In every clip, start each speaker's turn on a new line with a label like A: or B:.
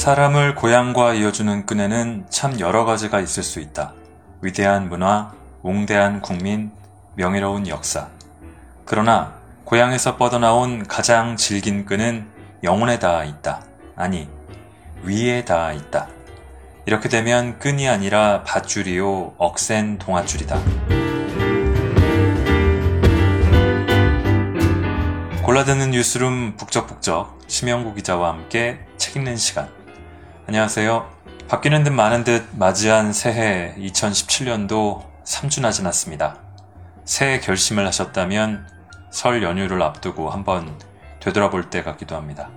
A: 사람을 고향과 이어주는 끈에는 참 여러 가지가 있을 수 있다. 위대한 문화, 웅대한 국민, 명예로운 역사. 그러나 고향에서 뻗어나온 가장 질긴 끈은 영혼에 닿아 있다. 아니, 위에 닿아 있다. 이렇게 되면 끈이 아니라 밧줄이요, 억센 동아줄이다. 골라드는 뉴스룸 북적북적 심영구 기자와 함께 책 읽는 시간. 안녕하세요. 바뀌는 듯 많은 듯 맞이한 새해 2017년도 3주나 지났습니다. 새해 결심을 하셨다면 설 연휴를 앞두고 한번 되돌아볼 때 같기도 합니다.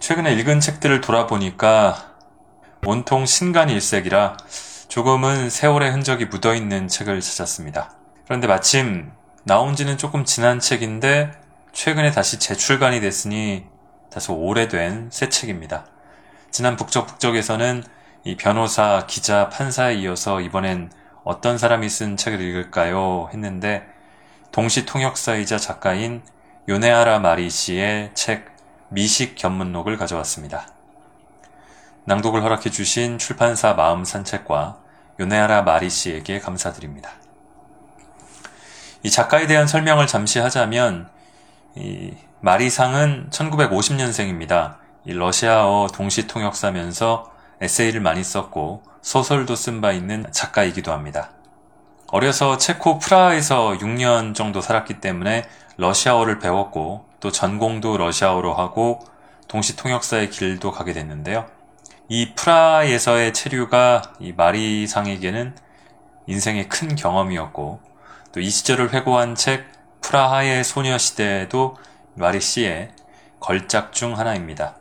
A: 최근에 읽은 책들을 돌아보니까 온통 신간 일색이라 조금은 세월의 흔적이 묻어있는 책을 찾았습니다. 그런데 마침 나온 지는 조금 지난 책인데 최근에 다시 재출간이 됐으니 다소 오래된 새 책입니다. 지난 북적북적에서는 이 변호사, 기자, 판사에 이어서 이번엔 어떤 사람이 쓴 책을 읽을까요? 했는데 동시 통역사이자 작가인 요네아라 마리 씨의 책 미식 견문록을 가져왔습니다. 낭독을 허락해 주신 출판사 마음 산책과 요네아라 마리 씨에게 감사드립니다. 이 작가에 대한 설명을 잠시 하자면 이 마리상은 1950년생입니다. 러시아어 동시 통역사면서 에세이를 많이 썼고 소설도 쓴 바 있는 작가이기도 합니다. 어려서 체코 프라하에서 6년 정도 살았기 때문에 러시아어를 배웠고 또 전공도 러시아어로 하고 동시 통역사의 길도 가게 됐는데요. 이 프라하에서의 체류가 이 마리상에게는 인생의 큰 경험이었고 또 이 시절을 회고한 책 프라하의 소녀시대도 마리 씨의 걸작 중 하나입니다.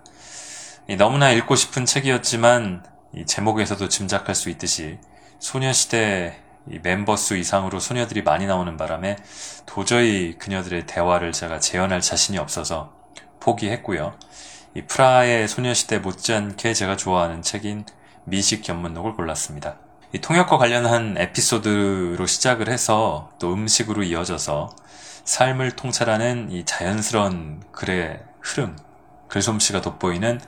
A: 너무나 읽고 싶은 책이었지만 제목에서도 짐작할 수 있듯이 소녀시대 멤버 수 이상으로 소녀들이 많이 나오는 바람에 도저히 그녀들의 대화를 제가 재현할 자신이 없어서 포기했고요. 이 프라하의 소녀시대 못지않게 제가 좋아하는 책인 미식 견문록을 골랐습니다. 이 통역과 관련한 에피소드로 시작을 해서 또 음식으로 이어져서 삶을 통찰하는 이 자연스러운 글의 흐름, 글솜씨가 돋보이는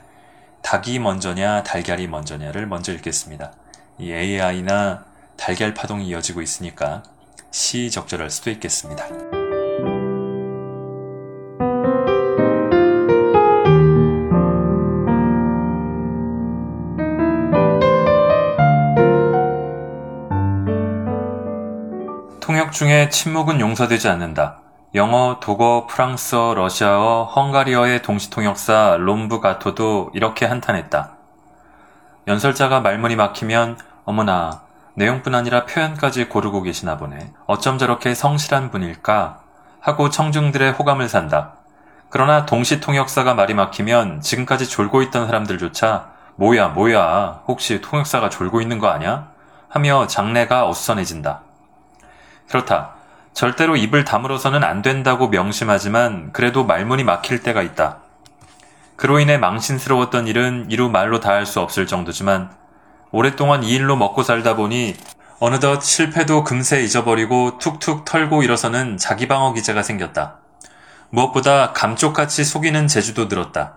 A: 닭이 먼저냐 달걀이 먼저냐를 먼저 읽겠습니다. 이 AI나 달걀 파동이 이어지고 있으니까 시적절할 수도 있겠습니다. 통역 중에 침묵은 용서되지 않는다. 영어, 독어, 프랑스어, 러시아어, 헝가리어의 동시통역사 롬브 가토도 이렇게 한탄했다. 연설자가 말문이 막히면 어머나 내용뿐 아니라 표현까지 고르고 계시나 보네. 어쩜 저렇게 성실한 분일까? 하고 청중들의 호감을 산다. 그러나 동시 통역사가 말이 막히면 지금까지 졸고 있던 사람들조차 뭐야 뭐야 혹시 통역사가 졸고 있는 거 아냐? 하며 장래가 어수선해진다. 그렇다. 절대로 입을 다물어서는 안 된다고 명심하지만 그래도 말문이 막힐 때가 있다. 그로 인해 망신스러웠던 일은 이루 말로 다 할 수 없을 정도지만 오랫동안 이 일로 먹고 살다 보니 어느덧 실패도 금세 잊어버리고 툭툭 털고 일어서는 자기 방어 기제가 생겼다. 무엇보다 감쪽같이 속이는 재주도 늘었다.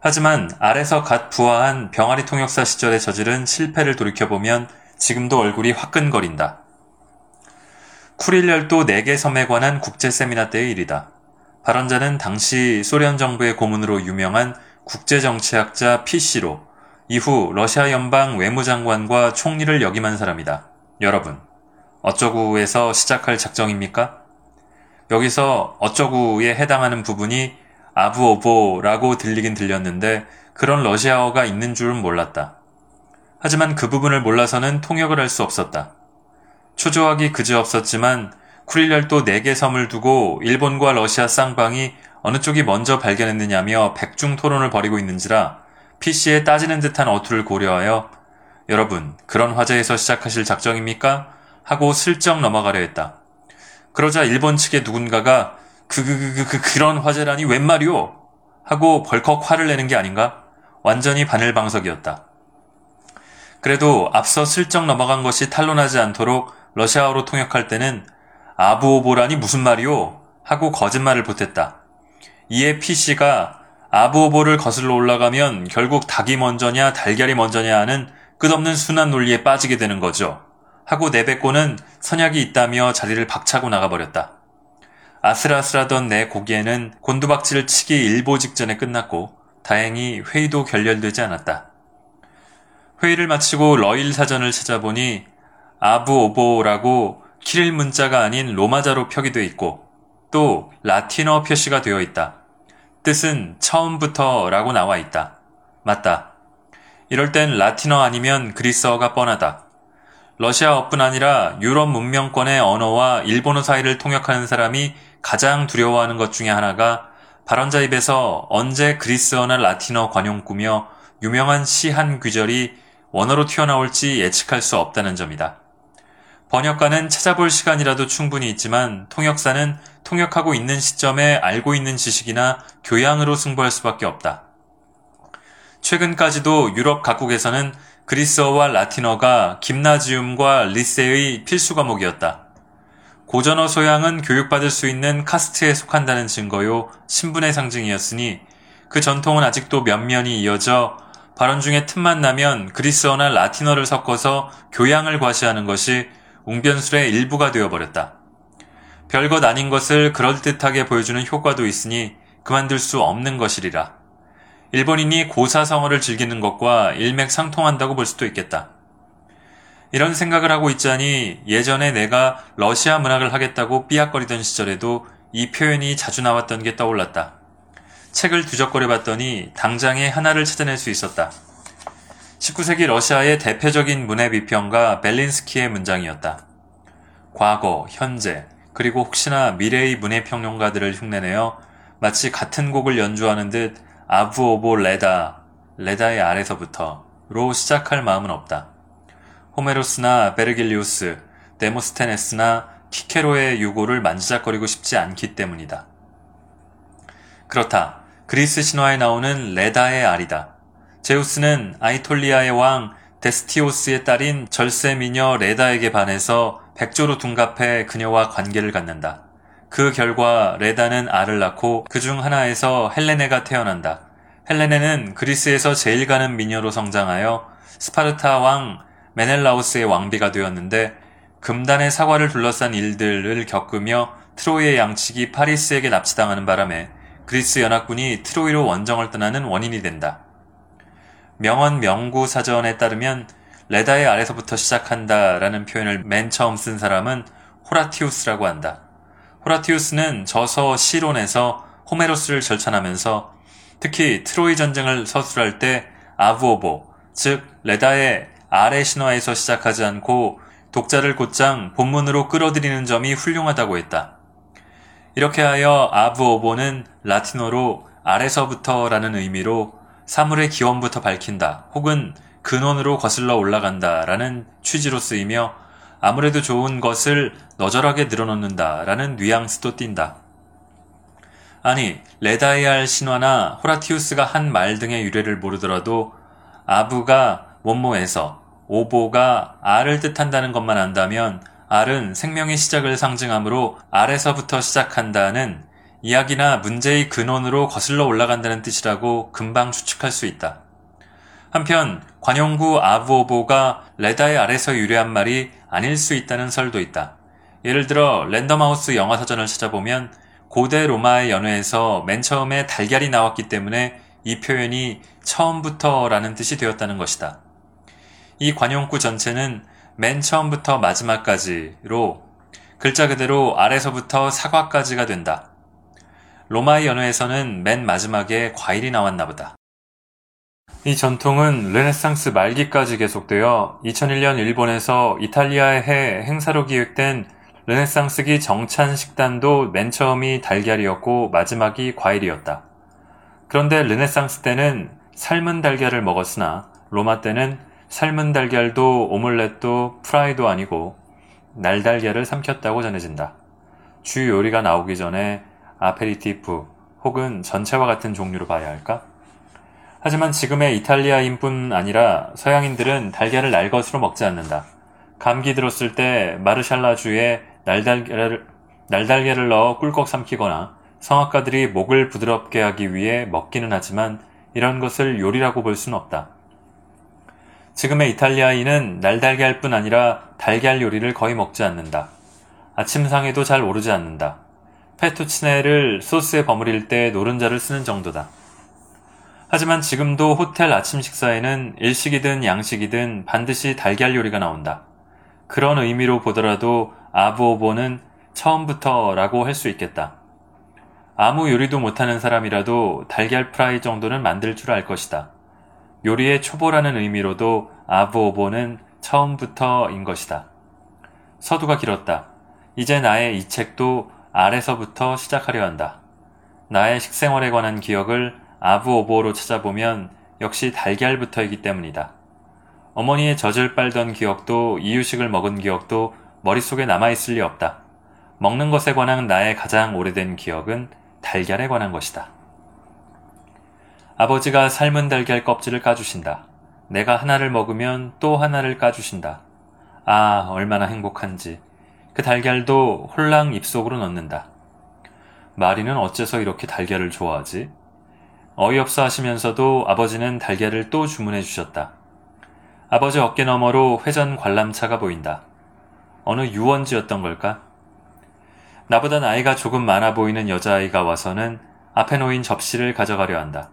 A: 하지만 아래서 갓 부화한 병아리 통역사 시절에 저지른 실패를 돌이켜보면 지금도 얼굴이 화끈거린다. 쿠릴 열도 4개 섬에 관한 국제 세미나 때의 일이다. 발언자는 당시 소련 정부의 고문으로 유명한 국제정치학자 피시로 이후 러시아 연방 외무장관과 총리를 역임한 사람이다. 여러분, 어쩌구에서 시작할 작정입니까? 여기서 어쩌구에 해당하는 부분이 아부오보라고 들리긴 들렸는데 그런 러시아어가 있는 줄은 몰랐다. 하지만 그 부분을 몰라서는 통역을 할 수 없었다. 초조하기 그지없었지만 쿠릴열도 4개 섬을 두고 일본과 러시아 쌍방이 어느 쪽이 먼저 발견했느냐며 백중 토론을 벌이고 있는지라 PC에 따지는 듯한 어투를 고려하여 여러분 그런 화제에서 시작하실 작정입니까? 하고 슬쩍 넘어가려 했다. 그러자 일본 측의 누군가가 그그그그 그런 화제라니 웬 말이오? 하고 벌컥 화를 내는 게 아닌가? 완전히 바늘방석이었다. 그래도 앞서 슬쩍 넘어간 것이 탄로나지 않도록 러시아어로 통역할 때는 아부오보라니 무슨 말이오? 하고 거짓말을 보탰다. 이에 PC가 아부오보를 거슬러 올라가면 결국 닭이 먼저냐 달걀이 먼저냐 하는 끝없는 순환 논리에 빠지게 되는 거죠. 하고 내뱉고는 선약이 있다며 자리를 박차고 나가버렸다. 아슬아슬하던 내 고기에는 곤두박질을 치기 일보 직전에 끝났고 다행히 회의도 결렬되지 않았다. 회의를 마치고 러일 사전을 찾아보니 아부오보라고 키릴 문자가 아닌 로마자로 표기되어 있고 또 라틴어 표시가 되어 있다. 뜻은 처음부터 라고 나와 있다. 맞다. 이럴 땐 라틴어 아니면 그리스어가 뻔하다. 러시아어뿐 아니라 유럽 문명권의 언어와 일본어 사이를 통역하는 사람이 가장 두려워하는 것 중에 하나가 발언자 입에서 언제 그리스어나 라틴어 관용구며 유명한 시 한 귀절이 원어로 튀어나올지 예측할 수 없다는 점이다. 번역가는 찾아볼 시간이라도 충분히 있지만 통역사는 통역하고 있는 시점에 알고 있는 지식이나 교양으로 승부할 수밖에 없다. 최근까지도 유럽 각국에서는 그리스어와 라틴어가 김나지움과 리세의 필수 과목이었다. 고전어 소양은 교육받을 수 있는 카스트에 속한다는 증거요 신분의 상징이었으니 그 전통은 아직도 면면이 이어져 발언 중에 틈만 나면 그리스어나 라틴어를 섞어서 교양을 과시하는 것이 웅변술의 일부가 되어버렸다. 별것 아닌 것을 그럴듯하게 보여주는 효과도 있으니 그만둘 수 없는 것이리라. 일본인이 고사성어를 즐기는 것과 일맥상통한다고 볼 수도 있겠다. 이런 생각을 하고 있자니 예전에 내가 러시아 문학을 하겠다고 삐약거리던 시절에도 이 표현이 자주 나왔던 게 떠올랐다. 책을 뒤적거려 봤더니 당장에 하나를 찾아낼 수 있었다. 19세기 러시아의 대표적인 문해 비평가 벨린스키의 문장이었다. 과거, 현재, 그리고 혹시나 미래의 문예 평론가들을 흉내내어 마치 같은 곡을 연주하는 듯 ab ovo Leda, 레다의 알에서부터로 시작할 마음은 없다. 호메로스나 베르길리우스, 데모스테네스나 키케로의 유고를 만지작거리고 싶지 않기 때문이다. 그렇다. 그리스 신화에 나오는 레다의 알이다. 제우스는 아이톨리아의 왕 테스티오스의 딸인 절세 미녀 레다에게 반해서 백조로 둔갑해 그녀와 관계를 갖는다. 그 결과 레다는 알을 낳고 그중 하나에서 헬레네가 태어난다. 헬레네는 그리스에서 제일 가는 미녀로 성장하여 스파르타 왕 메넬라우스의 왕비가 되었는데 금단의 사과를 둘러싼 일들을 겪으며 트로이의 양치기 파리스에게 납치당하는 바람에 그리스 연합군이 트로이로 원정을 떠나는 원인이 된다. 명언 명구 사전에 따르면 레다의 알에서부터 시작한다라는 표현을 맨 처음 쓴 사람은 호라티우스라고 한다. 호라티우스는 저서 시론에서 호메로스를 절찬하면서 특히 트로이 전쟁을 서술할 때 아부오보, 즉 레다의 아래 신화에서 시작하지 않고 독자를 곧장 본문으로 끌어들이는 점이 훌륭하다고 했다. 이렇게 하여 아부오보는 라틴어로 아래서부터라는 의미로 사물의 기원부터 밝힌다 혹은 근원으로 거슬러 올라간다 라는 취지로 쓰이며 아무래도 좋은 것을 너절하게 늘어놓는다 라는 뉘앙스도 띈다. 아니, 레다이알 신화나 호라티우스가 한 말 등의 유래를 모르더라도 아부가 원모에서 오보가 알을 뜻한다는 것만 안다면 알은 생명의 시작을 상징하므로 알에서부터 시작한다는 이야기나 문제의 근원으로 거슬러 올라간다는 뜻이라고 금방 추측할 수 있다. 한편 관용구 아부오보가 레다의 아래서 유래한 말이 아닐 수 있다는 설도 있다. 예를 들어 랜덤하우스 영화 사전을 찾아보면 고대 로마의 연회에서 맨 처음에 달걀이 나왔기 때문에 이 표현이 처음부터라는 뜻이 되었다는 것이다. 이 관용구 전체는 맨 처음부터 마지막까지로 글자 그대로 아래서부터 사과까지가 된다. 로마의 연회에서는 맨 마지막에 과일이 나왔나 보다. 이 전통은 르네상스 말기까지 계속되어 2001년 일본에서 이탈리아의 해 행사로 기획된 르네상스기 정찬 식단도 맨 처음이 달걀이었고 마지막이 과일이었다. 그런데 르네상스 때는 삶은 달걀을 먹었으나 로마 때는 삶은 달걀도 오믈렛도 프라이도 아니고 날달걀을 삼켰다고 전해진다. 주 요리가 나오기 전에 아페리티프 혹은 전체와 같은 종류로 봐야 할까? 하지만 지금의 이탈리아인뿐 아니라 서양인들은 달걀을 날 것으로 먹지 않는다. 감기 들었을 때 마르샬라주에 날달걀을, 날달걀을 넣어 꿀꺽 삼키거나 성악가들이 목을 부드럽게 하기 위해 먹기는 하지만 이런 것을 요리라고 볼 수는 없다. 지금의 이탈리아인은 날달걀뿐 아니라 달걀 요리를 거의 먹지 않는다. 아침상에도 잘 오르지 않는다. 페투치네를 소스에 버무릴 때 노른자를 쓰는 정도다. 하지만 지금도 호텔 아침 식사에는 일식이든 양식이든 반드시 달걀 요리가 나온다. 그런 의미로 보더라도 아부오보는 처음부터라고 할 수 있겠다. 아무 요리도 못하는 사람이라도 달걀 프라이 정도는 만들 줄 알 것이다. 요리의 초보라는 의미로도 아부오보는 처음부터인 것이다. 서두가 길었다. 이제 나의 이 책도 아래서부터 시작하려 한다. 나의 식생활에 관한 기억을 아부오보로 찾아보면 역시 달걀부터이기 때문이다. 어머니의 젖을 빨던 기억도 이유식을 먹은 기억도 머릿속에 남아있을 리 없다. 먹는 것에 관한 나의 가장 오래된 기억은 달걀에 관한 것이다. 아버지가 삶은 달걀 껍질을 까주신다. 내가 하나를 먹으면 또 하나를 까주신다. 아, 얼마나 행복한지. 그 달걀도 홀랑 입속으로 넣는다. 마리는 어째서 이렇게 달걀을 좋아하지? 어이없어 하시면서도 아버지는 달걀을 또 주문해 주셨다. 아버지 어깨 너머로 회전 관람차가 보인다. 어느 유원지였던 걸까? 나보다 나이가 조금 많아 보이는 여자아이가 와서는 앞에 놓인 접시를 가져가려 한다.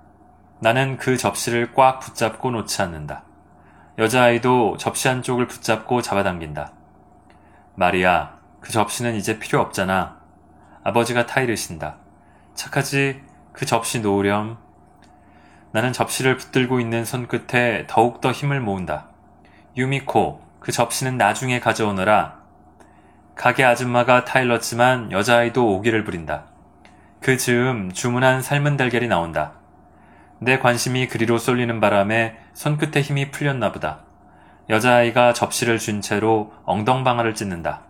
A: 나는 그 접시를 꽉 붙잡고 놓지 않는다. 여자아이도 접시 한쪽을 붙잡고 잡아당긴다. 마리아, 그 접시는 이제 필요 없잖아. 아버지가 타이르신다. 착하지? 그 접시 놓으렴. 나는 접시를 붙들고 있는 손끝에 더욱더 힘을 모은다. 유미코, 그 접시는 나중에 가져오너라. 가게 아줌마가 타일렀지만 여자아이도 오기를 부린다. 그 즈음 주문한 삶은 달걀이 나온다. 내 관심이 그리로 쏠리는 바람에 손끝에 힘이 풀렸나 보다. 여자아이가 접시를 쥔 채로 엉덩방아를 찢는다.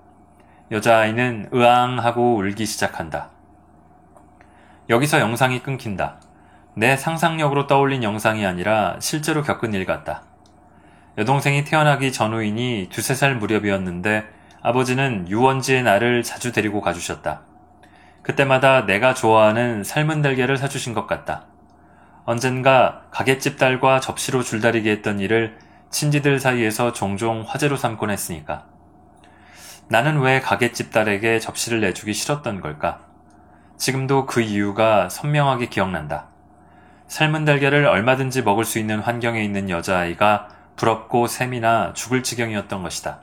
A: 여자아이는 으앙 하고 울기 시작한다. 여기서 영상이 끊긴다. 내 상상력으로 떠올린 영상이 아니라 실제로 겪은 일 같다. 여동생이 태어나기 전후이니 두세 살 무렵이었는데 아버지는 유원지의 나를 자주 데리고 가주셨다. 그때마다 내가 좋아하는 삶은 달걀을 사주신 것 같다. 언젠가 가게집 딸과 접시로 줄다리기 했던 일을 친지들 사이에서 종종 화제로 삼곤 했으니까. 나는 왜 가게집 딸에게 접시를 내주기 싫었던 걸까? 지금도 그 이유가 선명하게 기억난다. 삶은 달걀을 얼마든지 먹을 수 있는 환경에 있는 여자아이가 부럽고 셈이나 죽을 지경이었던 것이다.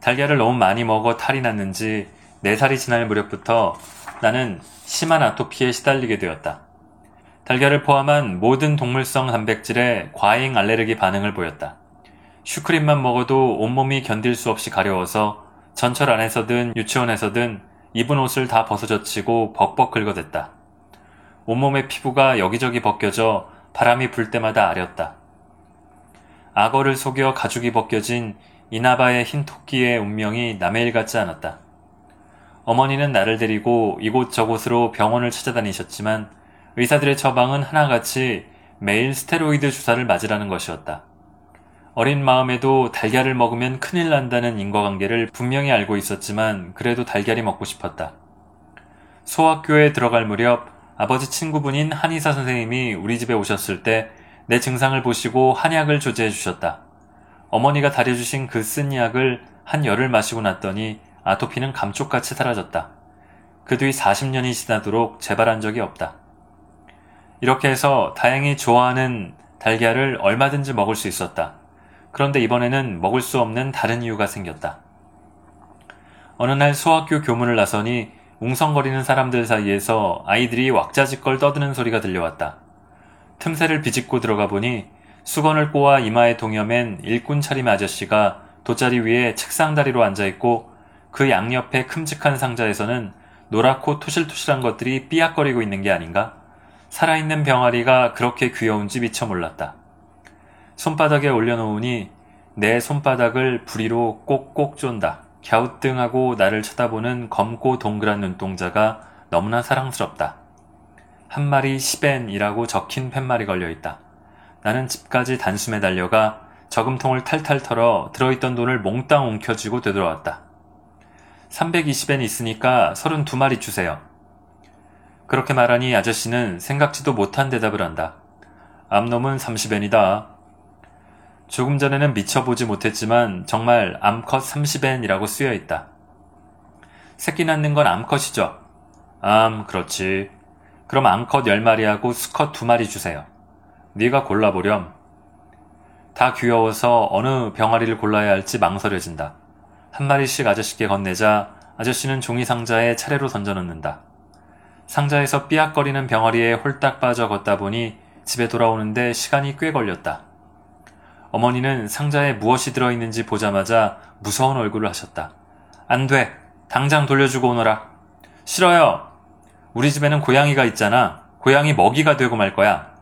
A: 달걀을 너무 많이 먹어 탈이 났는지 4살이 지날 무렵부터 나는 심한 아토피에 시달리게 되었다. 달걀을 포함한 모든 동물성 단백질에 과잉 알레르기 반응을 보였다. 슈크림만 먹어도 온몸이 견딜 수 없이 가려워서 전철 안에서든 유치원에서든 입은 옷을 다 벗어젖히고 벅벅 긁어댔다. 온몸의 피부가 여기저기 벗겨져 바람이 불 때마다 아렸다. 악어를 속여 가죽이 벗겨진 이나바의 흰 토끼의 운명이 남의 일 같지 않았다. 어머니는 나를 데리고 이곳저곳으로 병원을 찾아다니셨지만 의사들의 처방은 하나같이 매일 스테로이드 주사를 맞으라는 것이었다. 어린 마음에도 달걀을 먹으면 큰일 난다는 인과관계를 분명히 알고 있었지만 그래도 달걀이 먹고 싶었다. 소학교에 들어갈 무렵 아버지 친구분인 한의사 선생님이 우리 집에 오셨을 때 내 증상을 보시고 한약을 조제해 주셨다. 어머니가 다려주신 그 쓴 약을 한 열을 마시고 났더니 아토피는 감쪽같이 사라졌다. 그 뒤 40년이 지나도록 재발한 적이 없다. 이렇게 해서 다행히 좋아하는 달걀을 얼마든지 먹을 수 있었다. 그런데 이번에는 먹을 수 없는 다른 이유가 생겼다. 어느 날 소학교 교문을 나서니 웅성거리는 사람들 사이에서 아이들이 왁자지껄 떠드는 소리가 들려왔다. 틈새를 비집고 들어가 보니 수건을 꼬아 이마에 동여맨 일꾼 차림 아저씨가 돗자리 위에 책상 다리로 앉아있고 그 양옆에 큼직한 상자에서는 노랗고 토실토실한 것들이 삐약거리고 있는 게 아닌가? 살아있는 병아리가 그렇게 귀여운지 미처 몰랐다. 손바닥에 올려놓으니 내 손바닥을 부리로 꼭꼭 쫀다. 갸우뚱하고 나를 쳐다보는 검고 동그란 눈동자가 너무나 사랑스럽다. 한 마리 10엔이라고 적힌 팻말이 걸려 있다. 나는 집까지 단숨에 달려가 저금통을 탈탈 털어 들어있던 돈을 몽땅 옮겨쥐고 되돌아왔다. 320엔 있으니까 32마리 주세요. 그렇게 말하니 아저씨는 생각지도 못한 대답을 한다. 암놈은 30엔이다. 조금 전에는 미쳐 보지 못했지만 정말 암컷 30엔이라고 쓰여 있다. 새끼 낳는 건 암컷이죠. 암, 그렇지. 그럼 암컷 10마리하고 수컷 2마리 주세요. 네가 골라보렴. 다 귀여워서 어느 병아리를 골라야 할지 망설여진다. 한 마리씩 아저씨께 건네자 아저씨는 종이 상자에 차례로 던져넣는다. 상자에서 삐약거리는 병아리에 홀딱 빠져 걷다 보니 집에 돌아오는데 시간이 꽤 걸렸다. 어머니는 상자에 무엇이 들어있는지 보자마자 무서운 얼굴을 하셨다. 안 돼. 당장 돌려주고 오너라. 싫어요. 우리 집에는 고양이가 있잖아. 고양이 먹이가 되고 말 거야.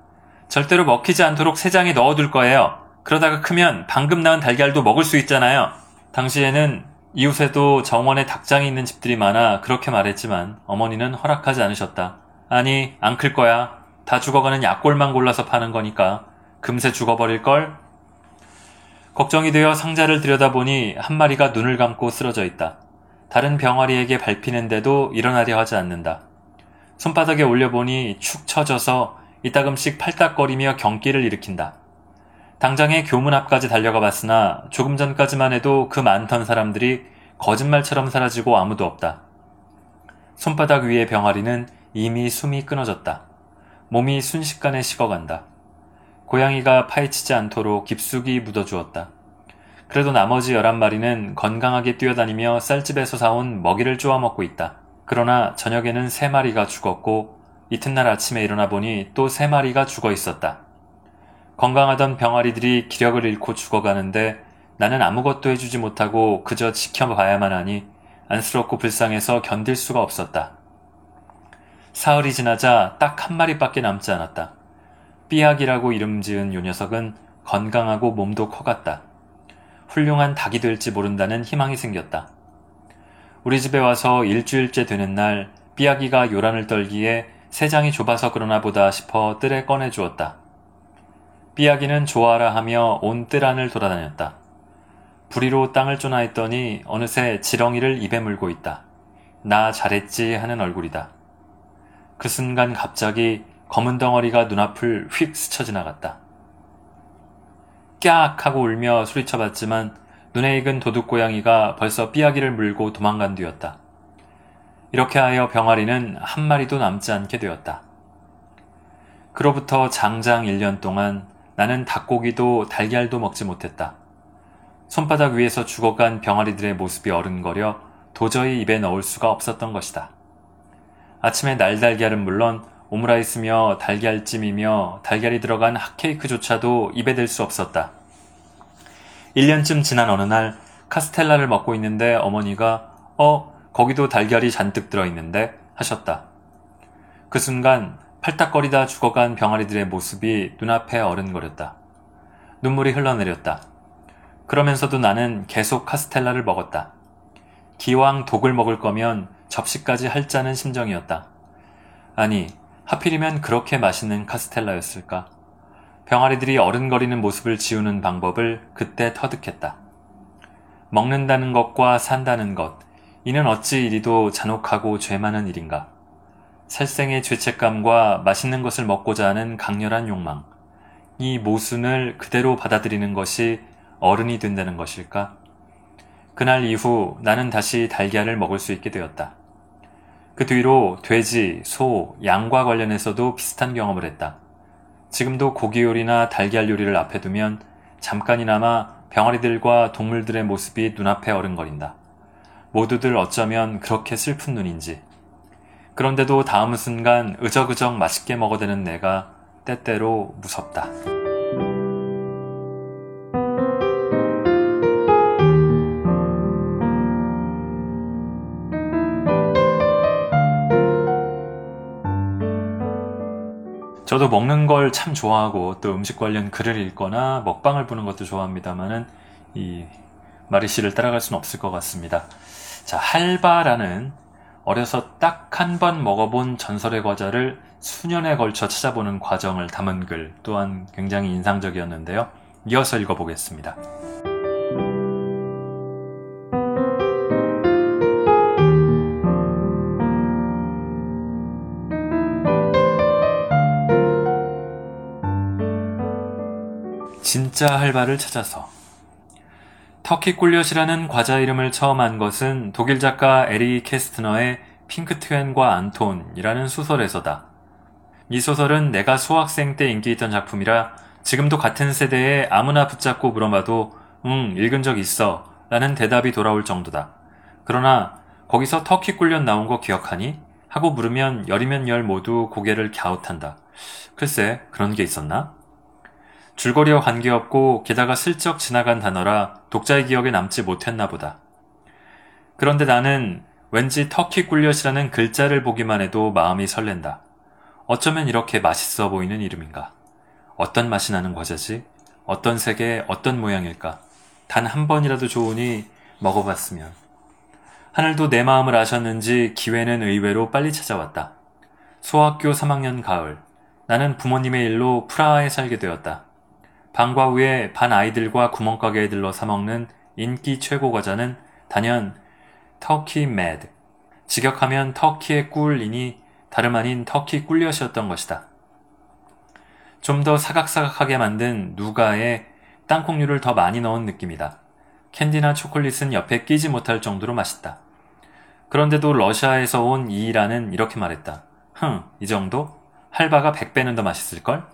A: 절대로 먹히지 않도록 새장에 넣어둘 거예요. 그러다가 크면 방금 낳은 달걀도 먹을 수 있잖아요. 당시에는 이웃에도 정원에 닭장이 있는 집들이 많아 그렇게 말했지만 어머니는 허락하지 않으셨다. 아니, 안 클 거야. 다 죽어가는 약골만 골라서 파는 거니까. 금세 죽어버릴 걸? 걱정이 되어 상자를 들여다보니 한 마리가 눈을 감고 쓰러져 있다. 다른 병아리에게 밟히는데도 일어나려 하지 않는다. 손바닥에 올려보니 축 처져서 이따금씩 팔딱거리며 경기를 일으킨다. 당장에 교문 앞까지 달려가 봤으나 조금 전까지만 해도 그 많던 사람들이 거짓말처럼 사라지고 아무도 없다. 손바닥 위의 병아리는 이미 숨이 끊어졌다. 몸이 순식간에 식어간다. 고양이가 파헤치지 않도록 깊숙이 묻어주었다. 그래도 나머지 11마리는 건강하게 뛰어다니며 쌀집에서 사온 먹이를 쪼아 먹고 있다. 그러나 저녁에는 3마리가 죽었고 이튿날 아침에 일어나 보니 또 3마리가 죽어 있었다. 건강하던 병아리들이 기력을 잃고 죽어가는데 나는 아무것도 해주지 못하고 그저 지켜봐야만 하니 안쓰럽고 불쌍해서 견딜 수가 없었다. 사흘이 지나자 딱 한 마리밖에 남지 않았다. 삐약이라고 이름 지은 요 녀석은 건강하고 몸도 커갔다. 훌륭한 닭이 될지 모른다는 희망이 생겼다. 우리 집에 와서 일주일째 되는 날 삐약이가 요란을 떨기에 세장이 좁아서 그러나 보다 싶어 뜰에 꺼내 주었다. 삐약이는 좋아라 하며 온 뜰 안을 돌아다녔다. 부리로 땅을 쪼나 했더니 어느새 지렁이를 입에 물고 있다. 나 잘했지 하는 얼굴이다. 그 순간 갑자기 검은 덩어리가 눈앞을 휙 스쳐 지나갔다. 깍 하고 울며 소리쳐봤지만 눈에 익은 도둑고양이가 벌써 삐약이를 물고 도망간 뒤였다. 이렇게 하여 병아리는 한 마리도 남지 않게 되었다. 그로부터 장장 1년 동안 나는 닭고기도 달걀도 먹지 못했다. 손바닥 위에서 죽어간 병아리들의 모습이 어른거려 도저히 입에 넣을 수가 없었던 것이다. 아침에 날달걀은 물론 오므라이스며 달걀찜이며 달걀이 들어간 핫케이크조차도 입에 댈 수 없었다. 1년쯤 지난 어느 날 카스텔라를 먹고 있는데 어머니가 어 거기도 달걀이 잔뜩 들어있는데 하셨다. 그 순간 팔딱거리다 죽어간 병아리들의 모습이 눈앞에 어른거렸다. 눈물이 흘러내렸다. 그러면서도 나는 계속 카스텔라를 먹었다. 기왕 독을 먹을 거면 접시까지 할자는 심정이었다. 아니, 하필이면 그렇게 맛있는 카스텔라였을까? 병아리들이 어른거리는 모습을 지우는 방법을 그때 터득했다. 먹는다는 것과 산다는 것, 이는 어찌 이리도 잔혹하고 죄 많은 일인가? 살생의 죄책감과 맛있는 것을 먹고자 하는 강렬한 욕망, 이 모순을 그대로 받아들이는 것이 어른이 된다는 것일까? 그날 이후 나는 다시 달걀을 먹을 수 있게 되었다. 그 뒤로 돼지, 소, 양과 관련해서도 비슷한 경험을 했다. 지금도 고기 요리나 달걀 요리를 앞에 두면 잠깐이나마 병아리들과 동물들의 모습이 눈앞에 어른거린다. 모두들 어쩌면 그렇게 슬픈 눈인지. 그런데도 다음 순간 으적으적 맛있게 먹어대는 내가 때때로 무섭다. 저도 먹는 걸 참 좋아하고 또 음식 관련 글을 읽거나 먹방을 보는 것도 좋아합니다만은 이 마리 씨를 따라갈 수는 없을 것 같습니다. 자, 할바라는 어려서 딱 한 번 먹어본 전설의 과자를 수년에 걸쳐 찾아보는 과정을 담은 글 또한 굉장히 인상적이었는데요. 이어서 읽어보겠습니다. 진짜 할바를 찾아서 터키 꿀엿이라는 과자 이름을 처음 한 것은 독일 작가 에리히 케스트너의 핑크트헨과 안톤이라는 소설에서다. 이 소설은 내가 소학생 때 인기 있던 작품이라 지금도 같은 세대에 아무나 붙잡고 물어봐도 응, 읽은 적 있어 라는 대답이 돌아올 정도다. 그러나 거기서 터키 꿀엿 나온 거 기억하니? 하고 물으면 열이면 열 모두 고개를 갸웃한다. 글쎄, 그런 게 있었나? 줄거리와 관계없고 게다가 슬쩍 지나간 단어라 독자의 기억에 남지 못했나 보다. 그런데 나는 왠지 터키 꿀엿이라는 글자를 보기만 해도 마음이 설렌다. 어쩌면 이렇게 맛있어 보이는 이름인가? 어떤 맛이 나는 과자지? 어떤 색에 어떤 모양일까? 단 한 번이라도 좋으니 먹어봤으면. 하늘도 내 마음을 아셨는지 기회는 의외로 빨리 찾아왔다. 소학교 3학년 가을, 나는 부모님의 일로 프라하에 살게 되었다. 방과 후에 반 아이들과 구멍가게에 들러 사먹는 인기 최고 과자는 단연 터키 med. 직역하면 터키의 꿀이니 다름 아닌 터키 꿀엿이었던 것이다. 좀 더 사각사각하게 만든 누가에 땅콩류를 더 많이 넣은 느낌이다. 캔디나 초콜릿은 옆에 끼지 못할 정도로 맛있다. 그런데도 러시아에서 온 이이라는 이렇게 말했다. 흥, 이 정도? 할바가 100배는 더 맛있을걸?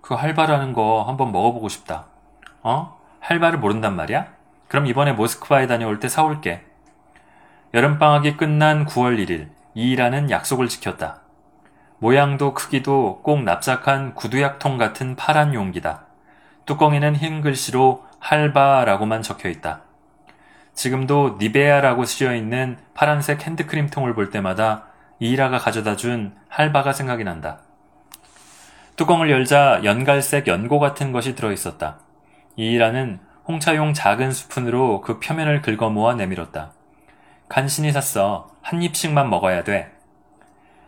A: 그 할바라는 거 한번 먹어보고 싶다. 어? 할바를 모른단 말이야? 그럼 이번에 모스크바에 다녀올 때 사올게. 여름방학이 끝난 9월 1일, 이이라는 약속을 지켰다. 모양도 크기도 꼭 납작한 구두약통 같은 파란 용기다. 뚜껑에는 흰 글씨로 할바라고만 적혀 있다. 지금도 니베아라고 쓰여 있는 파란색 핸드크림 통을 볼 때마다 이이라가 가져다 준 할바가 생각이 난다. 뚜껑을 열자 연갈색 연고 같은 것이 들어있었다. 이이라는 홍차용 작은 스푼으로 그 표면을 긁어 모아 내밀었다. 간신히 샀어. 한 입씩만 먹어야 돼.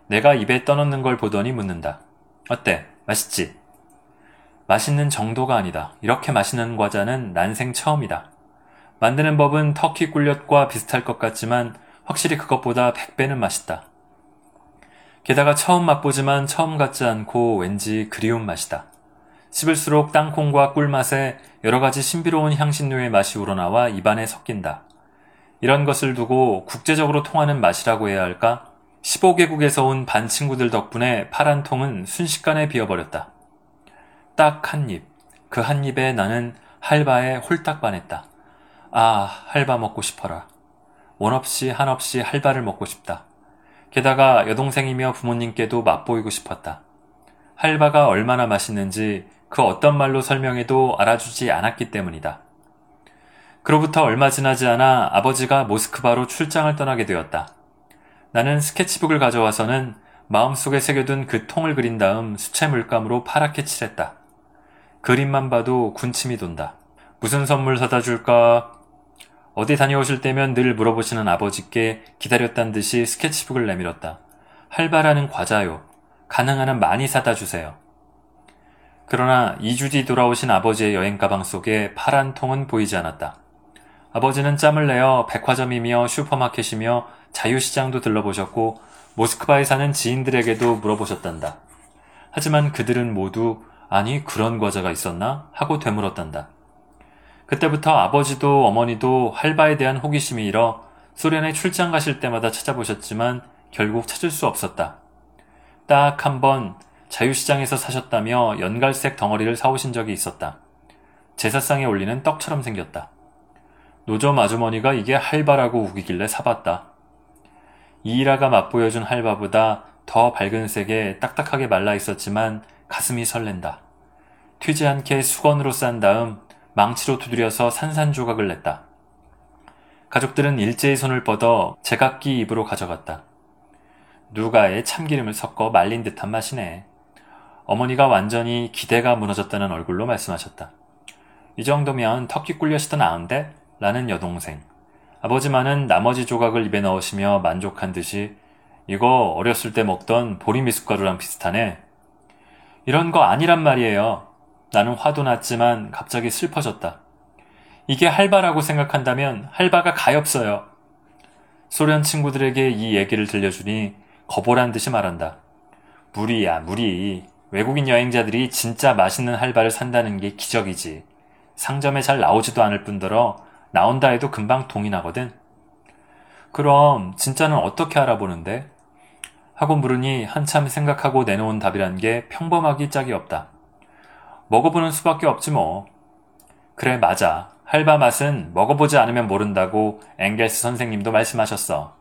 A: 내가 입에 떠넣는 걸 보더니 묻는다. 어때? 맛있지? 맛있는 정도가 아니다. 이렇게 맛있는 과자는 난생 처음이다. 만드는 법은 터키 꿀엿과 비슷할 것 같지만 확실히 그것보다 100배는 맛있다. 게다가 처음 맛보지만 처음 같지 않고 왠지 그리운 맛이다. 씹을수록 땅콩과 꿀맛에 여러 가지 신비로운 향신료의 맛이 우러나와 입안에 섞인다. 이런 것을 두고 국제적으로 통하는 맛이라고 해야 할까? 15개국에서 온 반 친구들 덕분에 파란 통은 순식간에 비어버렸다. 딱 한 입. 그 한 입에 나는 할바에 홀딱 반했다. 아, 할바 먹고 싶어라. 원 없이 한없이 할바를 먹고 싶다. 게다가 여동생이며 부모님께도 맛보이고 싶었다. 할바가 얼마나 맛있는지 그 어떤 말로 설명해도 알아주지 않았기 때문이다. 그로부터 얼마 지나지 않아 아버지가 모스크바로 출장을 떠나게 되었다. 나는 스케치북을 가져와서는 마음속에 새겨둔 그 통을 그린 다음 수채 물감으로 파랗게 칠했다. 그림만 봐도 군침이 돈다. 무슨 선물 사다 줄까? 어디 다녀오실 때면 늘 물어보시는 아버지께 기다렸단 듯이 스케치북을 내밀었다. 할바라는 과자요. 가능한 한 많이 사다 주세요. 그러나 2주 뒤 돌아오신 아버지의 여행 가방 속에 파란 통은 보이지 않았다. 아버지는 짬을 내어 백화점이며 슈퍼마켓이며 자유시장도 들러보셨고 모스크바에 사는 지인들에게도 물어보셨단다. 하지만 그들은 모두 아니 그런 과자가 있었나? 하고 되물었단다. 그때부터 아버지도 어머니도 할바에 대한 호기심이 일어 소련에 출장 가실 때마다 찾아보셨지만 결국 찾을 수 없었다. 딱 한 번 자유시장에서 사셨다며 연갈색 덩어리를 사오신 적이 있었다. 제사상에 올리는 떡처럼 생겼다. 노점 아주머니가 이게 할바라고 우기길래 사봤다. 이이라가 맛보여준 할바보다 더 밝은 색에 딱딱하게 말라 있었지만 가슴이 설렌다. 튀지 않게 수건으로 싼 다음 망치로 두드려서 산산조각을 냈다. 가족들은 일제히 손을 뻗어 제각기 입으로 가져갔다. 누가에 참기름을 섞어 말린 듯한 맛이네. 어머니가 완전히 기대가 무너졌다는 얼굴로 말씀하셨다. 이 정도면 터키 꿀려시도 나은데? 라는 여동생. 아버지만은 나머지 조각을 입에 넣으시며 만족한 듯이 이거 어렸을 때 먹던 보리미숫가루랑 비슷하네. 이런 거 아니란 말이에요. 나는 화도 났지만 갑자기 슬퍼졌다. 이게 할바라고 생각한다면 할바가 가엾어요. 소련 친구들에게 이 얘기를 들려주니 거보란 듯이 말한다. 무리야, 무리. 외국인 여행자들이 진짜 맛있는 할바를 산다는 게 기적이지. 상점에 잘 나오지도 않을 뿐더러 나온다 해도 금방 동이 나거든. 그럼 진짜는 어떻게 알아보는데? 하고 물으니 한참 생각하고 내놓은 답이란 게 평범하기 짝이 없다. 먹어보는 수밖에 없지 뭐. 그래, 맞아. 할바 맛은 먹어보지 않으면 모른다고 앵겔스 선생님도 말씀하셨어.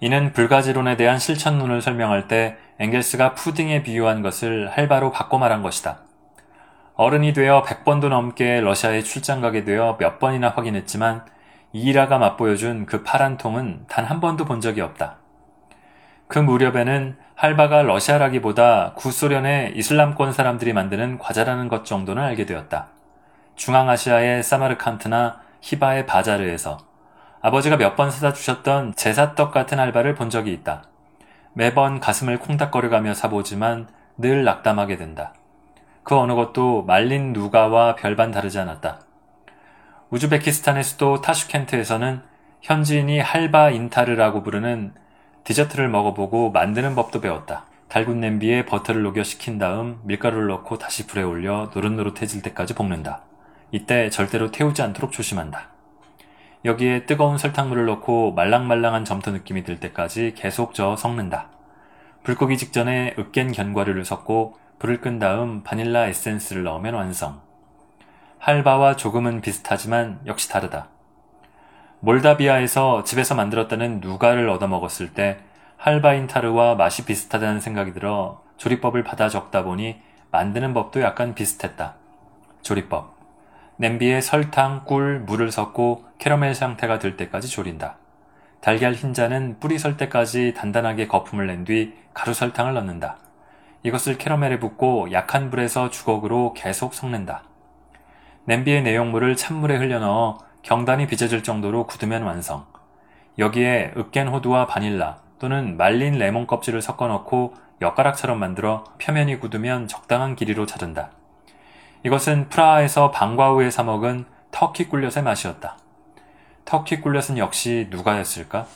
A: 이는 불가지론에 대한 실천론을 설명할 때 앵겔스가 푸딩에 비유한 것을 할바로 바꿔 말한 것이다. 어른이 되어 100번도 넘게 러시아에 출장 가게 되어 몇 번이나 확인했지만 이라가 맛보여준 그 파란 통은 단 한 번도 본 적이 없다. 그 무렵에는 할바가 러시아라기보다 구소련의 이슬람권 사람들이 만드는 과자라는 것 정도는 알게 되었다. 중앙아시아의 사마르칸트나 히바의 바자르에서 아버지가 몇 번 사다 주셨던 제사떡 같은 알바를 본 적이 있다. 매번 가슴을 콩닥거려가며 사보지만 늘 낙담하게 된다. 그 어느 것도 말린 누가와 별반 다르지 않았다. 우즈베키스탄의 수도 타슈켄트에서는 현지인이 할바 인타르라고 부르는 디저트를 먹어보고 만드는 법도 배웠다. 달군 냄비에 버터를 녹여 식힌 다음 밀가루를 넣고 다시 불에 올려 노릇노릇해질 때까지 볶는다. 이때 절대로 태우지 않도록 조심한다. 여기에 뜨거운 설탕물을 넣고 말랑말랑한 점토 느낌이 들 때까지 계속 저어 섞는다. 불 끄기 직전에 으깬 견과류를 섞고 불을 끈 다음 바닐라 에센스를 넣으면 완성. 할바와 조금은 비슷하지만 역시 다르다. 몰다비아에서 집에서 만들었다는 누가를 얻어먹었을 때 할바인 타르와 맛이 비슷하다는 생각이 들어 조리법을 받아 적다 보니 만드는 법도 약간 비슷했다. 조리법. 냄비에 설탕, 꿀, 물을 섞고 캐러멜 상태가 될 때까지 졸인다. 달걀 흰자는 뿌리 설 때까지 단단하게 거품을 낸 뒤 가루 설탕을 넣는다. 이것을 캐러멜에 붓고 약한 불에서 주걱으로 계속 섞는다. 냄비의 내용물을 찬물에 흘려넣어 경단이 빚어질 정도로 굳으면 완성. 여기에 으깬 호두와 바닐라 또는 말린 레몬 껍질을 섞어 넣고 엿가락처럼 만들어 표면이 굳으면 적당한 길이로 자른다. 이것은 프라하에서 방과 후에 사 먹은 터키 꿀엿의 맛이었다. 터키 꿀엿은 역시 누가였을까?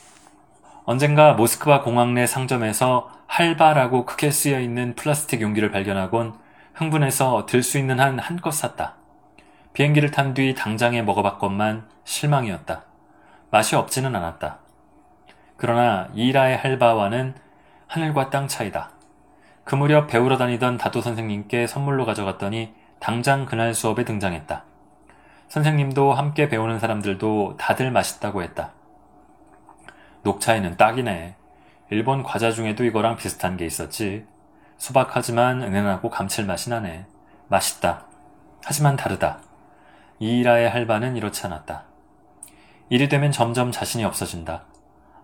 A: 언젠가 모스크바 공항 내 상점에서 할바라고 크게 쓰여 있는 플라스틱 용기를 발견하곤 흥분해서 들 수 있는 한 한껏 샀다. 비행기를 탄 뒤 당장에 먹어봤건만 실망이었다. 맛이 없지는 않았다. 그러나 이라의 할바와는 하늘과 땅 차이다. 그 무렵 배우러 다니던 다도 선생님께 선물로 가져갔더니 당장 그날 수업에 등장했다. 선생님도 함께 배우는 사람들도 다들 맛있다고 했다. 녹차에는 딱이네. 일본 과자 중에도 이거랑 비슷한 게 있었지. 수박하지만 은은하고 감칠맛이 나네. 맛있다. 하지만 다르다. 이이라의 할바는 이렇지 않았다. 이리 되면 점점 자신이 없어진다.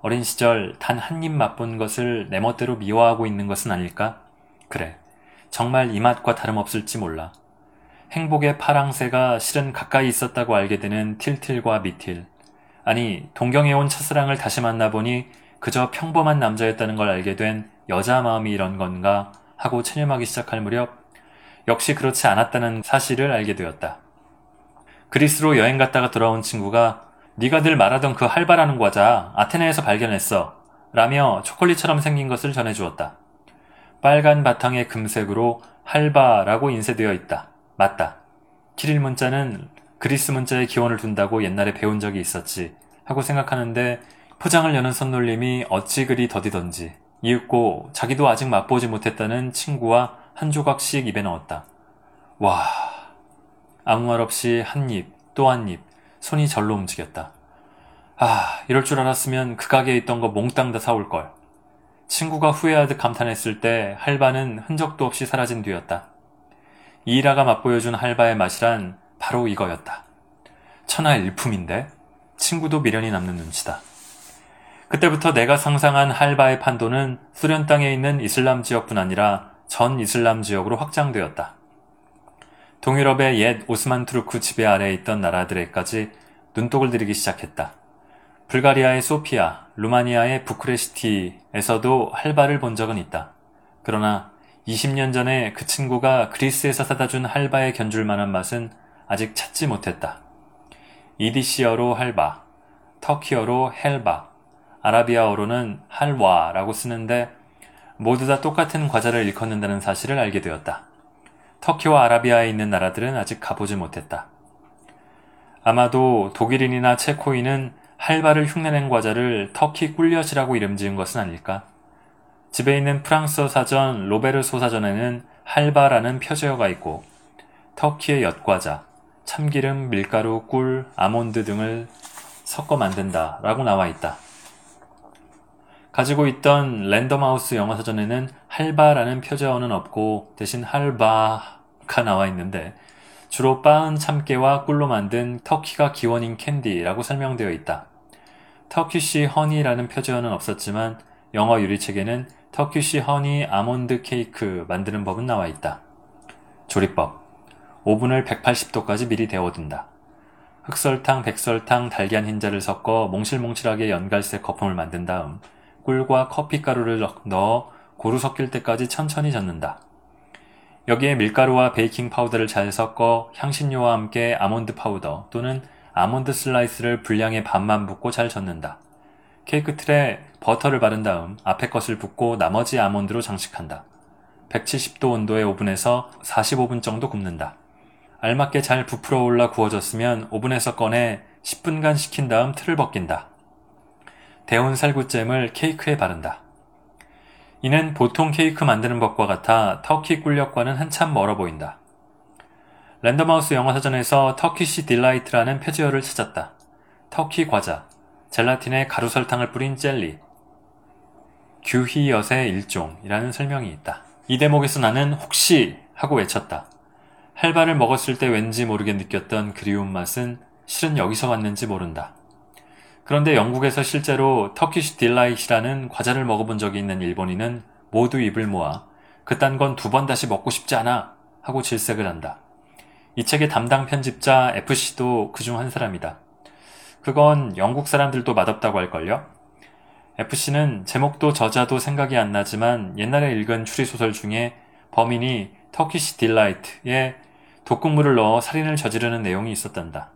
A: 어린 시절 단 한 입 맛본 것을 내 멋대로 미워하고 있는 것은 아닐까? 그래. 정말 이 맛과 다름없을지 몰라. 행복의 파랑새가 실은 가까이 있었다고 알게 되는 틸틸과 미틸. 아니, 동경에 온 첫사랑을 다시 만나보니 그저 평범한 남자였다는 걸 알게 된 여자 마음이 이런 건가 하고 체념하기 시작할 무렵 역시 그렇지 않았다는 사실을 알게 되었다. 그리스로 여행 갔다가 돌아온 친구가 네가 늘 말하던 그 할바라는 과자 아테네에서 발견했어 라며 초콜릿처럼 생긴 것을 전해주었다. 빨간 바탕의 금색으로 할바라고 인쇄되어 있다. 맞다. 키릴 문자는 그리스 문자의 기원을 둔다고 옛날에 배운 적이 있었지 하고 생각하는데 포장을 여는 손놀림이 어찌 그리 더디던지 이윽고 자기도 아직 맛보지 못했다는 친구와 한 조각씩 입에 넣었다. 와, 아무 말 없이 한 입, 또 한 입, 손이 절로 움직였다. 아, 이럴 줄 알았으면 그 가게에 있던 거 몽땅 다 사올 걸. 친구가 후회하듯 감탄했을 때 할바는 흔적도 없이 사라진 뒤였다. 이라가 맛보여준 할바의 맛이란 바로 이거였다. 천하 일품인데 친구도 미련이 남는 눈치다. 그때부터 내가 상상한 할바의 판도는 수련 땅에 있는 이슬람 지역뿐 아니라 전 이슬람 지역으로 확장되었다. 동유럽의 옛 오스만 투르크 지배 아래에 있던 나라들에까지 눈독을 들이기 시작했다. 불가리아의 소피아, 루마니아의 부쿠레슈티에서도 할바를 본 적은 있다. 그러나 20년 전에 그 친구가 그리스에서 사다 준 할바에 견줄 만한 맛은 아직 찾지 못했다. 이디시어로 할바, 터키어로 헬바, 아라비아어로는 할와라고 쓰는데 모두 다 똑같은 과자를 일컫는다는 사실을 알게 되었다. 터키와 아라비아에 있는 나라들은 아직 가보지 못했다. 아마도 독일인이나 체코인은 할바를 흉내낸 과자를 터키 꿀엿이라고 이름 지은 것은 아닐까? 집에 있는 프랑스어 사전 로베르소 사전에는 할바라는 표제어가 있고 터키의 엿과자, 참기름, 밀가루, 꿀, 아몬드 등을 섞어 만든다 라고 나와 있다. 가지고 있던 랜덤하우스 영어 사전에는 할바라는 표제어는 없고 대신 할바 가 나와 있는데 주로 빻은 참깨와 꿀로 만든 터키가 기원인 캔디라고 설명되어 있다. Turkish honey라는 표제어는 없었지만 영어 요리책에는 Turkish honey 아몬드 케이크 만드는 법은 나와 있다. 조리법. 오븐을 180도까지 미리 데워둔다. 흑설탕, 백설탕, 달걀 흰자를 섞어 몽실몽실하게 연갈색 거품을 만든 다음 꿀과 커피가루를 넣어 고루 섞일 때까지 천천히 젓는다. 여기에 밀가루와 베이킹 파우더를 잘 섞어 향신료와 함께 아몬드 파우더 또는 아몬드 슬라이스를 분량의 반만 붓고 잘 젓는다. 케이크 틀에 버터를 바른 다음 앞에 것을 붓고 나머지 아몬드로 장식한다. 170도 온도의 오븐에서 45분 정도 굽는다. 알맞게 잘 부풀어 올라 구워졌으면 오븐에서 꺼내 10분간 식힌 다음 틀을 벗긴다. 데운 살구잼을 케이크에 바른다. 이는 보통 케이크 만드는 법과 같아 터키 꿀엿과는 한참 멀어 보인다. 랜덤하우스 영어사전에서 Turkish delight라는 표제어를 찾았다. 터키 과자, 젤라틴에 가루 설탕을 뿌린 젤리, 규히엿의 일종이라는 설명이 있다. 이 대목에서 나는 혹시 하고 외쳤다. 할바를 먹었을 때 왠지 모르게 느꼈던 그리운 맛은 실은 여기서 왔는지 모른다. 그런데 영국에서 실제로 Turkish delight라는 과자를 먹어본 적이 있는 일본인은 모두 입을 모아 그딴 건 두 번 다시 먹고 싶지 않아 하고 질색을 한다. 이 책의 담당 편집자 F씨도 그중 한 사람이다. 그건 영국 사람들도 맛없다고 할걸요? F씨는 제목도 저자도 생각이 안 나지만 옛날에 읽은 추리소설 중에 범인이 Turkish delight에 독극물을 넣어 살인을 저지르는 내용이 있었단다.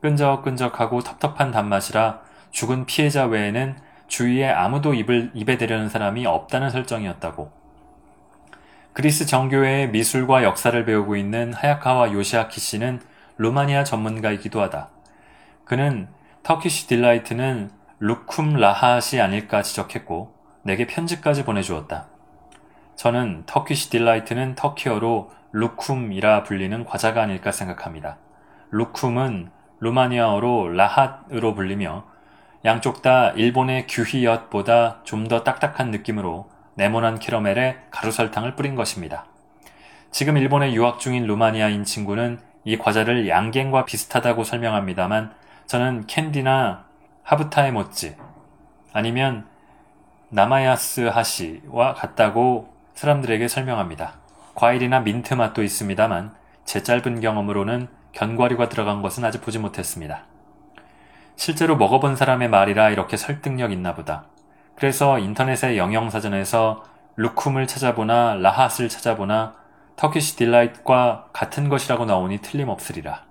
A: 끈적끈적하고 텁텁한 단맛이라 죽은 피해자 외에는 주위에 아무도 입을, 입에 대려는 사람이 없다는 설정이었다고. 그리스 정교회의 미술과 역사를 배우고 있는 하야카와 요시아키 씨는 루마니아 전문가이기도 하다. 그는 터키시 딜라이트는 루쿰 라핫이 아닐까 지적했고 내게 편지까지 보내주었다. 저는 Turkish delight는 터키어로 lokum이라 불리는 과자가 아닐까 생각합니다. lokum은 루마니아어로 rahat으로 불리며 양쪽 다 일본의 求肥엿보다 좀 더 딱딱한 느낌으로 네모난 캐러멜에 가루설탕을 뿌린 것입니다. 지금 일본에 유학 중인 루마니아인 친구는 이 과자를 양갱과 비슷하다고 설명합니다만 저는 캔디나 하부타에 모찌 아니면 나마야스 하시와 같다고 사람들에게 설명합니다. 과일이나 민트 맛도 있습니다만 제 짧은 경험으로는 견과류가 들어간 것은 아직 보지 못했습니다. 실제로 먹어본 사람의 말이라 이렇게 설득력 있나 보다. 그래서 인터넷의 영영사전에서 루쿰을 찾아보나 라핫을 찾아보나 터키시 딜라이트과 같은 것이라고 나오니 틀림없으리라.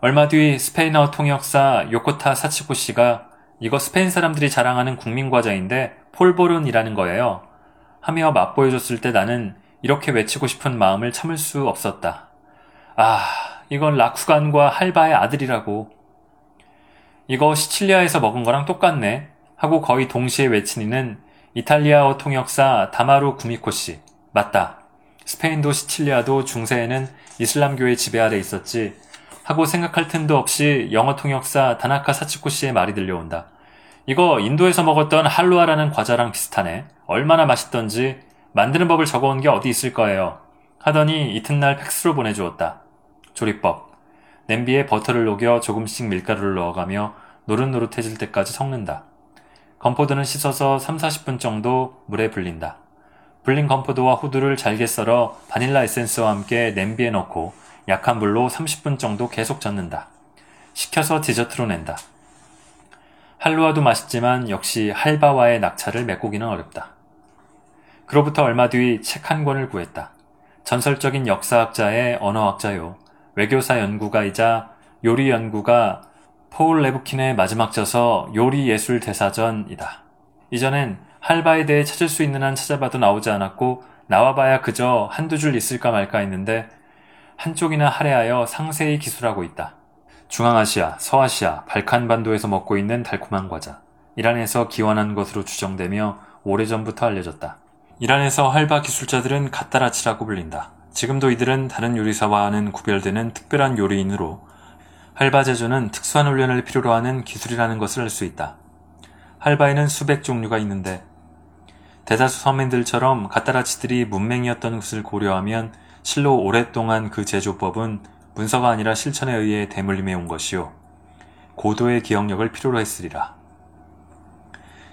A: 얼마 뒤 스페인어 통역사 요코타 사치코 씨가 이거 스페인 사람들이 자랑하는 국민 과자인데 폴보른이라는 거예요. 하며 맛보여줬을 때 나는 이렇게 외치고 싶은 마음을 참을 수 없었다. 아, 이건 라쿠간과 할바의 아들이라고. 이거 시칠리아에서 먹은 거랑 똑같네. 하고 거의 동시에 외친 이는 이탈리아어 통역사 다마루 구미코 씨. 맞다. 스페인도 시칠리아도 중세에는 이슬람교의 지배 아래 있었지. 하고 생각할 틈도 없이 영어 통역사 다나카 사치코 씨의 말이 들려온다. 이거 인도에서 먹었던 할루아라는 과자랑 비슷하네. 얼마나 맛있던지 만드는 법을 적어온 게 어디 있을 거예요. 하더니 이튿날 팩스로 보내주었다. 조리법. 냄비에 버터를 녹여 조금씩 밀가루를 넣어가며 노릇노릇해질 때까지 섞는다. 건포도는 씻어서 3, 40분 정도 물에 불린다. 불린 건포도와 호두를 잘게 썰어 바닐라 에센스와 함께 냄비에 넣고 약한 불로 30분 정도 계속 젓는다. 시켜서 디저트로 낸다. 할루아도 맛있지만 역시 할바와의 낙차를 메꾸기는 어렵다. 그로부터 얼마 뒤 책 한 권을 구했다. 전설적인 역사학자의 언어학자요. 외교사 연구가이자 요리 연구가 포울 레브킨의 마지막 저서 요리 예술 대사전이다. 이전엔 할바에 대해 찾을 수 있는 한 찾아봐도 나오지 않았고 나와봐야 그저 한두 줄 있을까 말까 했는데 한쪽이나 할애하여 상세히 기술하고 있다. 중앙아시아, 서아시아, 발칸반도에서 먹고 있는 달콤한 과자. 이란에서 기원한 것으로 추정되며 오래전부터 알려졌다. 이란에서 할바 기술자들은 갓다라치라고 불린다. 지금도 이들은 다른 요리사와는 구별되는 특별한 요리인으로 할바 제조는 특수한 훈련을 필요로 하는 기술이라는 것을 알 수 있다. 할바에는 수백 종류가 있는데 대다수 서민들처럼 갓다라치들이 문맹이었던 것을 고려하면 실로 오랫동안 그 제조법은 문서가 아니라 실천에 의해 대물림해 온 것이요. 고도의 기억력을 필요로 했으리라.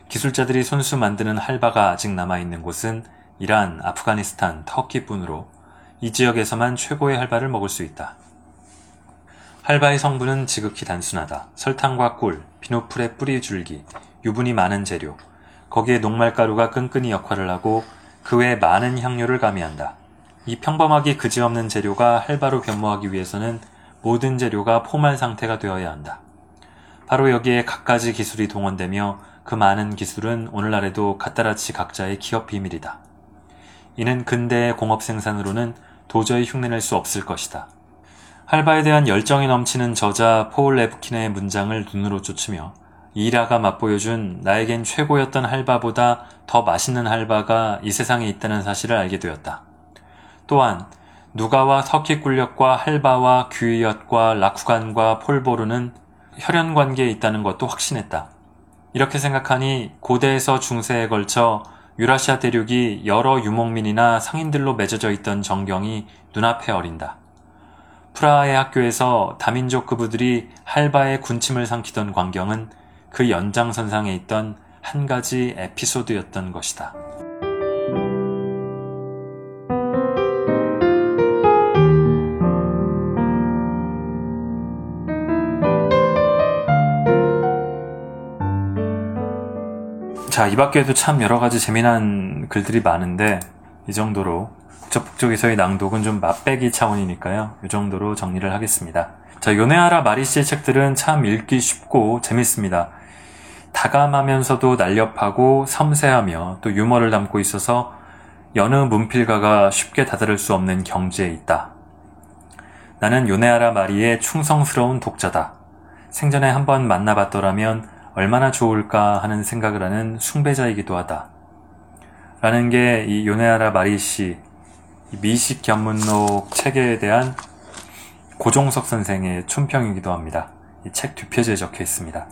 A: 기술자들이 손수 만드는 할바가 아직 남아있는 곳은 이란, 아프가니스탄, 터키뿐으로 이 지역에서만 최고의 할바를 먹을 수 있다. 할바의 성분은 지극히 단순하다. 설탕과 꿀, 비누풀의 뿌리 줄기, 유분이 많은 재료, 거기에 녹말가루가 끈끈이 역할을 하고 그 외에 많은 향료를 가미한다. 이 평범하기 그지없는 재료가 할바로 변모하기 위해서는 모든 재료가 포말 상태가 되어야 한다. 바로 여기에 갖가지 기술이 동원되며 그 많은 기술은 오늘날에도 갓다라치 각자의 기업 비밀이다. 이는 근대의 공업 생산으로는 도저히 흉내낼 수 없을 것이다. 할바에 대한 열정이 넘치는 저자 포울 레브킨의 문장을 눈으로 쫓으며 이라가 맛보여준 나에겐 최고였던 할바보다 더 맛있는 할바가 이 세상에 있다는 사실을 알게 되었다. 또한 누가와 터키 꿀력과 할바와 규이엇과 라쿠간과 폴보르는 혈연 관계에 있다는 것도 확신했다. 이렇게 생각하니 고대에서 중세에 걸쳐 유라시아 대륙이 여러 유목민이나 상인들로 맺어져 있던 정경이 눈앞에 어린다. 프라하의 학교에서 다민족 그부들이 할바의 군침을 삼키던 광경은 그 연장선상에 있던 한 가지 에피소드였던 것이다. 자, 이 밖에도 참 여러 가지 재미난 글들이 많은데, 이 정도로 북적북적에서의 낭독은 좀 맛배기 차원이니까요. 이 정도로 정리를 하겠습니다. 자, 요네하라 마리 씨의 책들은 참 읽기 쉽고 재밌습니다. 다감하면서도 날렵하고 섬세하며 또 유머를 담고 있어서 여느 문필가가 쉽게 다다를 수 없는 경지에 있다. 나는 요네하라 마리의 충성스러운 독자다. 생전에 한번 만나봤더라면 얼마나 좋을까 하는 생각을 하는 숭배자이기도 하다. 라는 게 이 요네하라 마리 씨 미식 견문록 책에 대한 고종석 선생의 춘평이기도 합니다. 이 책 뒷표지에 적혀 있습니다.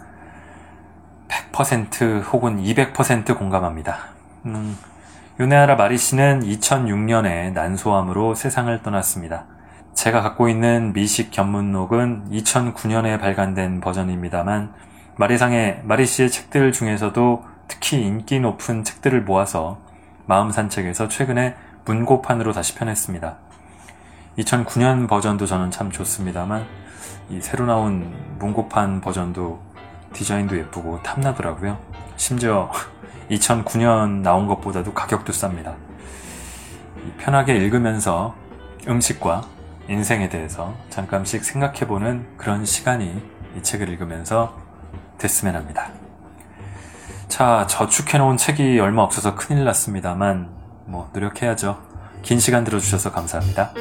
A: 100% 혹은 200% 공감합니다. 음, 요네하라 마리 씨는 2006년에 난소암으로 세상을 떠났습니다. 제가 갖고 있는 미식 견문록은 2009년에 발간된 버전입니다만 마리상의 마리 씨의 책들 중에서도 특히 인기 높은 책들을 모아서 마음 산책에서 최근에 문고판으로 다시 편했습니다. 2009년 버전도 저는 참 좋습니다만 이 새로 나온 문고판 버전도 디자인도 예쁘고 탐나더라고요. 심지어 2009년 나온 것보다도 가격도 쌉니다. 편하게 읽으면서 음식과 인생에 대해서 잠깐씩 생각해보는 그런 시간이 이 책을 읽으면서 됐으면 합니다. 자, 저축해놓은 책이 얼마 없어서 큰일 났습니다만, 뭐, 노력해야죠. 긴 시간 들어주셔서 감사합니다.